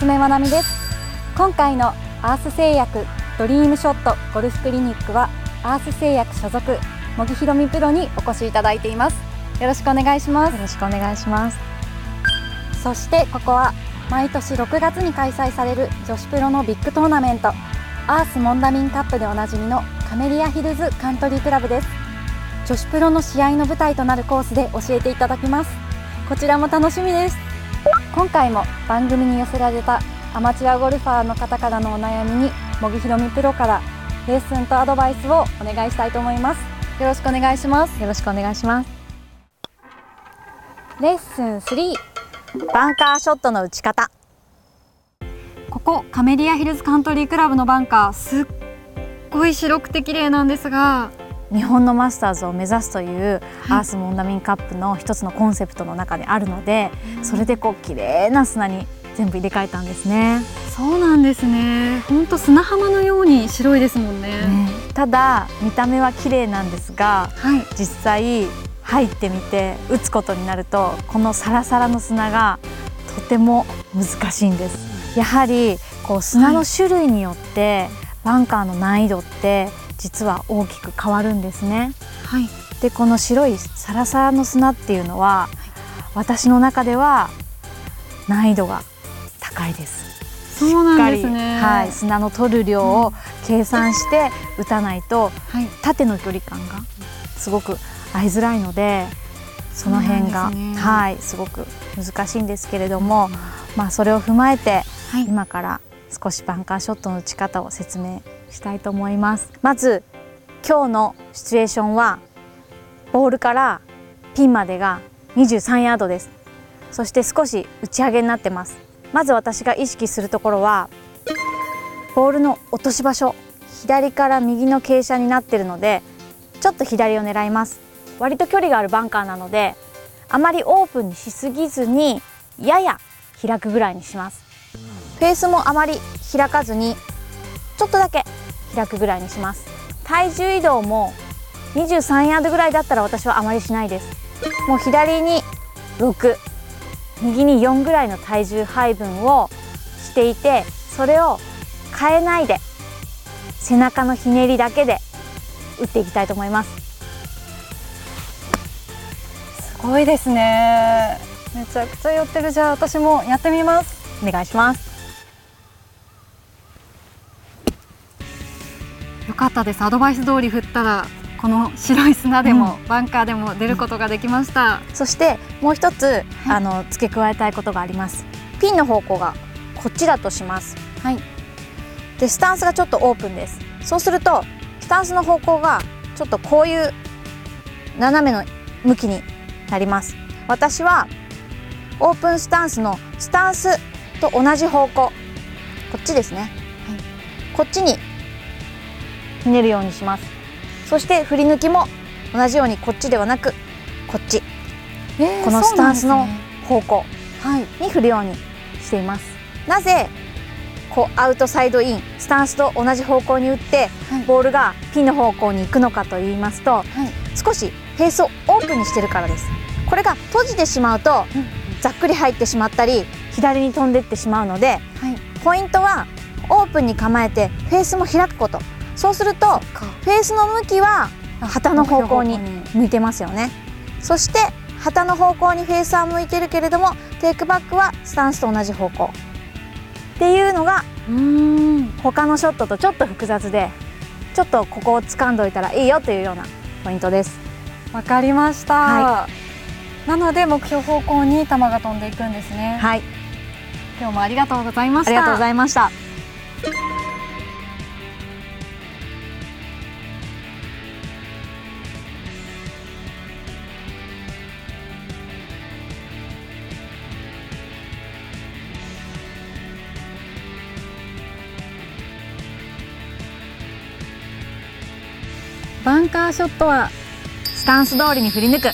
夏目まなみです。今回のアース製薬ドリームショットゴルフクリニックはアース製薬所属茂木宏美プロにお越しいただいています。よろしくお願いします。よろしくお願いします。そしてここは毎年6月に開催される女子プロのビッグトーナメントアースモンダミンカップでおなじみのカメリアヒルズカントリークラブです。女子プロの試合の舞台となるコースで教えていただきます。こちらも楽しみです今回も番組に寄せられたアマチュアゴルファーの方からのお悩みに茂木ひろみプロからレッスンとアドバイスをお願いしたいと思います。よろしくお願いします。よろしくお願いします。レッスン3バンカーショットの打ち方。ここカメリアヒルズカントリークラブのバンカーすっごい白くて綺麗なんですが日本のマスターズを目指すというアースモンダミンカップの一つのコンセプトの中であるので、それでこう綺麗な砂に全部入れ替えたんですね。そうなんですね。本当砂浜のように白いですもんね。ねただ見た目は綺麗なんですが、はい、実際入ってみて打つことになるとこのサラサラの砂がとても難しいんです。やはりこう砂の種類によって、バンカーの難易度って実は大きく変わるんですね。はい、でこの白いサラサラの砂っていうのは、私の中では難易度が高いです。そうなんですね。はい、砂の取る量を計算して打たないと、はい、縦の距離感がすごく合いづらいので、その辺が、ね、はいすごく難しいんですけれども、うん、まあそれを踏まえて、はい、今から少しバンカーショットの打ち方を説明したいと思います。まず今日のシチュエーションはボールからピンまでが23ヤードです。そして少し打ち上げになってます。まず私が意識するところはボールの落とし場所左から右の傾斜になっているのでちょっと左を狙います。割と距離があるバンカーなのであまりオープンにしすぎずにやや開くぐらいにします。フェースもあまり開かずにちょっとだけ開くぐらいにします。体重移動も23ヤードぐらいだったら私はあまりしないです。もう左に6右に4ぐらいの体重配分をしていてそれを変えないで背中のひねりだけで打っていきたいと思います。すごいですね。めちゃくちゃ寄ってる。じゃあ私もやってみます。お願いしますよかったです。アドバイス通り振ったらこの白い砂でも、うん、バンカーでも出ることができました、そしてもう一つ、はい、あの付け加えたいことがあります。ピンの方向がこっちだとします。はい。でスタンスがちょっとオープンです。そうするとスタンスの方向がちょっとこういう斜めの向きになります。私はオープンスタンスのスタンスと同じ方向。こっちですね、はい、こっちにひねるようにします。そして振り抜きも同じようにこっちではなくこっち、えー、このスタンスの方向に振るようにしています、なぜこうアウトサイドインスタンスと同じ方向に打って、はい、ボールがピンの方向に行くのかと言いますと、はい、少しフェースをオープンにしてるからです。これが閉じてしまうと、うん、ざっくり入ってしまったり左に飛んでいってしまうので、はい、ポイントはオープンに構えてフェースも開くことそうするとフェースの向きは旗の方向に向いてますよね。そして旗の方向にフェースは向いてるけれどもテイクバックはスタンスと同じ方向。っていうのが他のショットとちょっと複雑でちょっとここを掴んどいたらいいよというようなポイントです。わかりました、はい、なので目標方向に球が飛んでいくんですね。はい。今日もありがとうございました。ありがとうございましたバンカーショットはスタンス通りに振り抜く。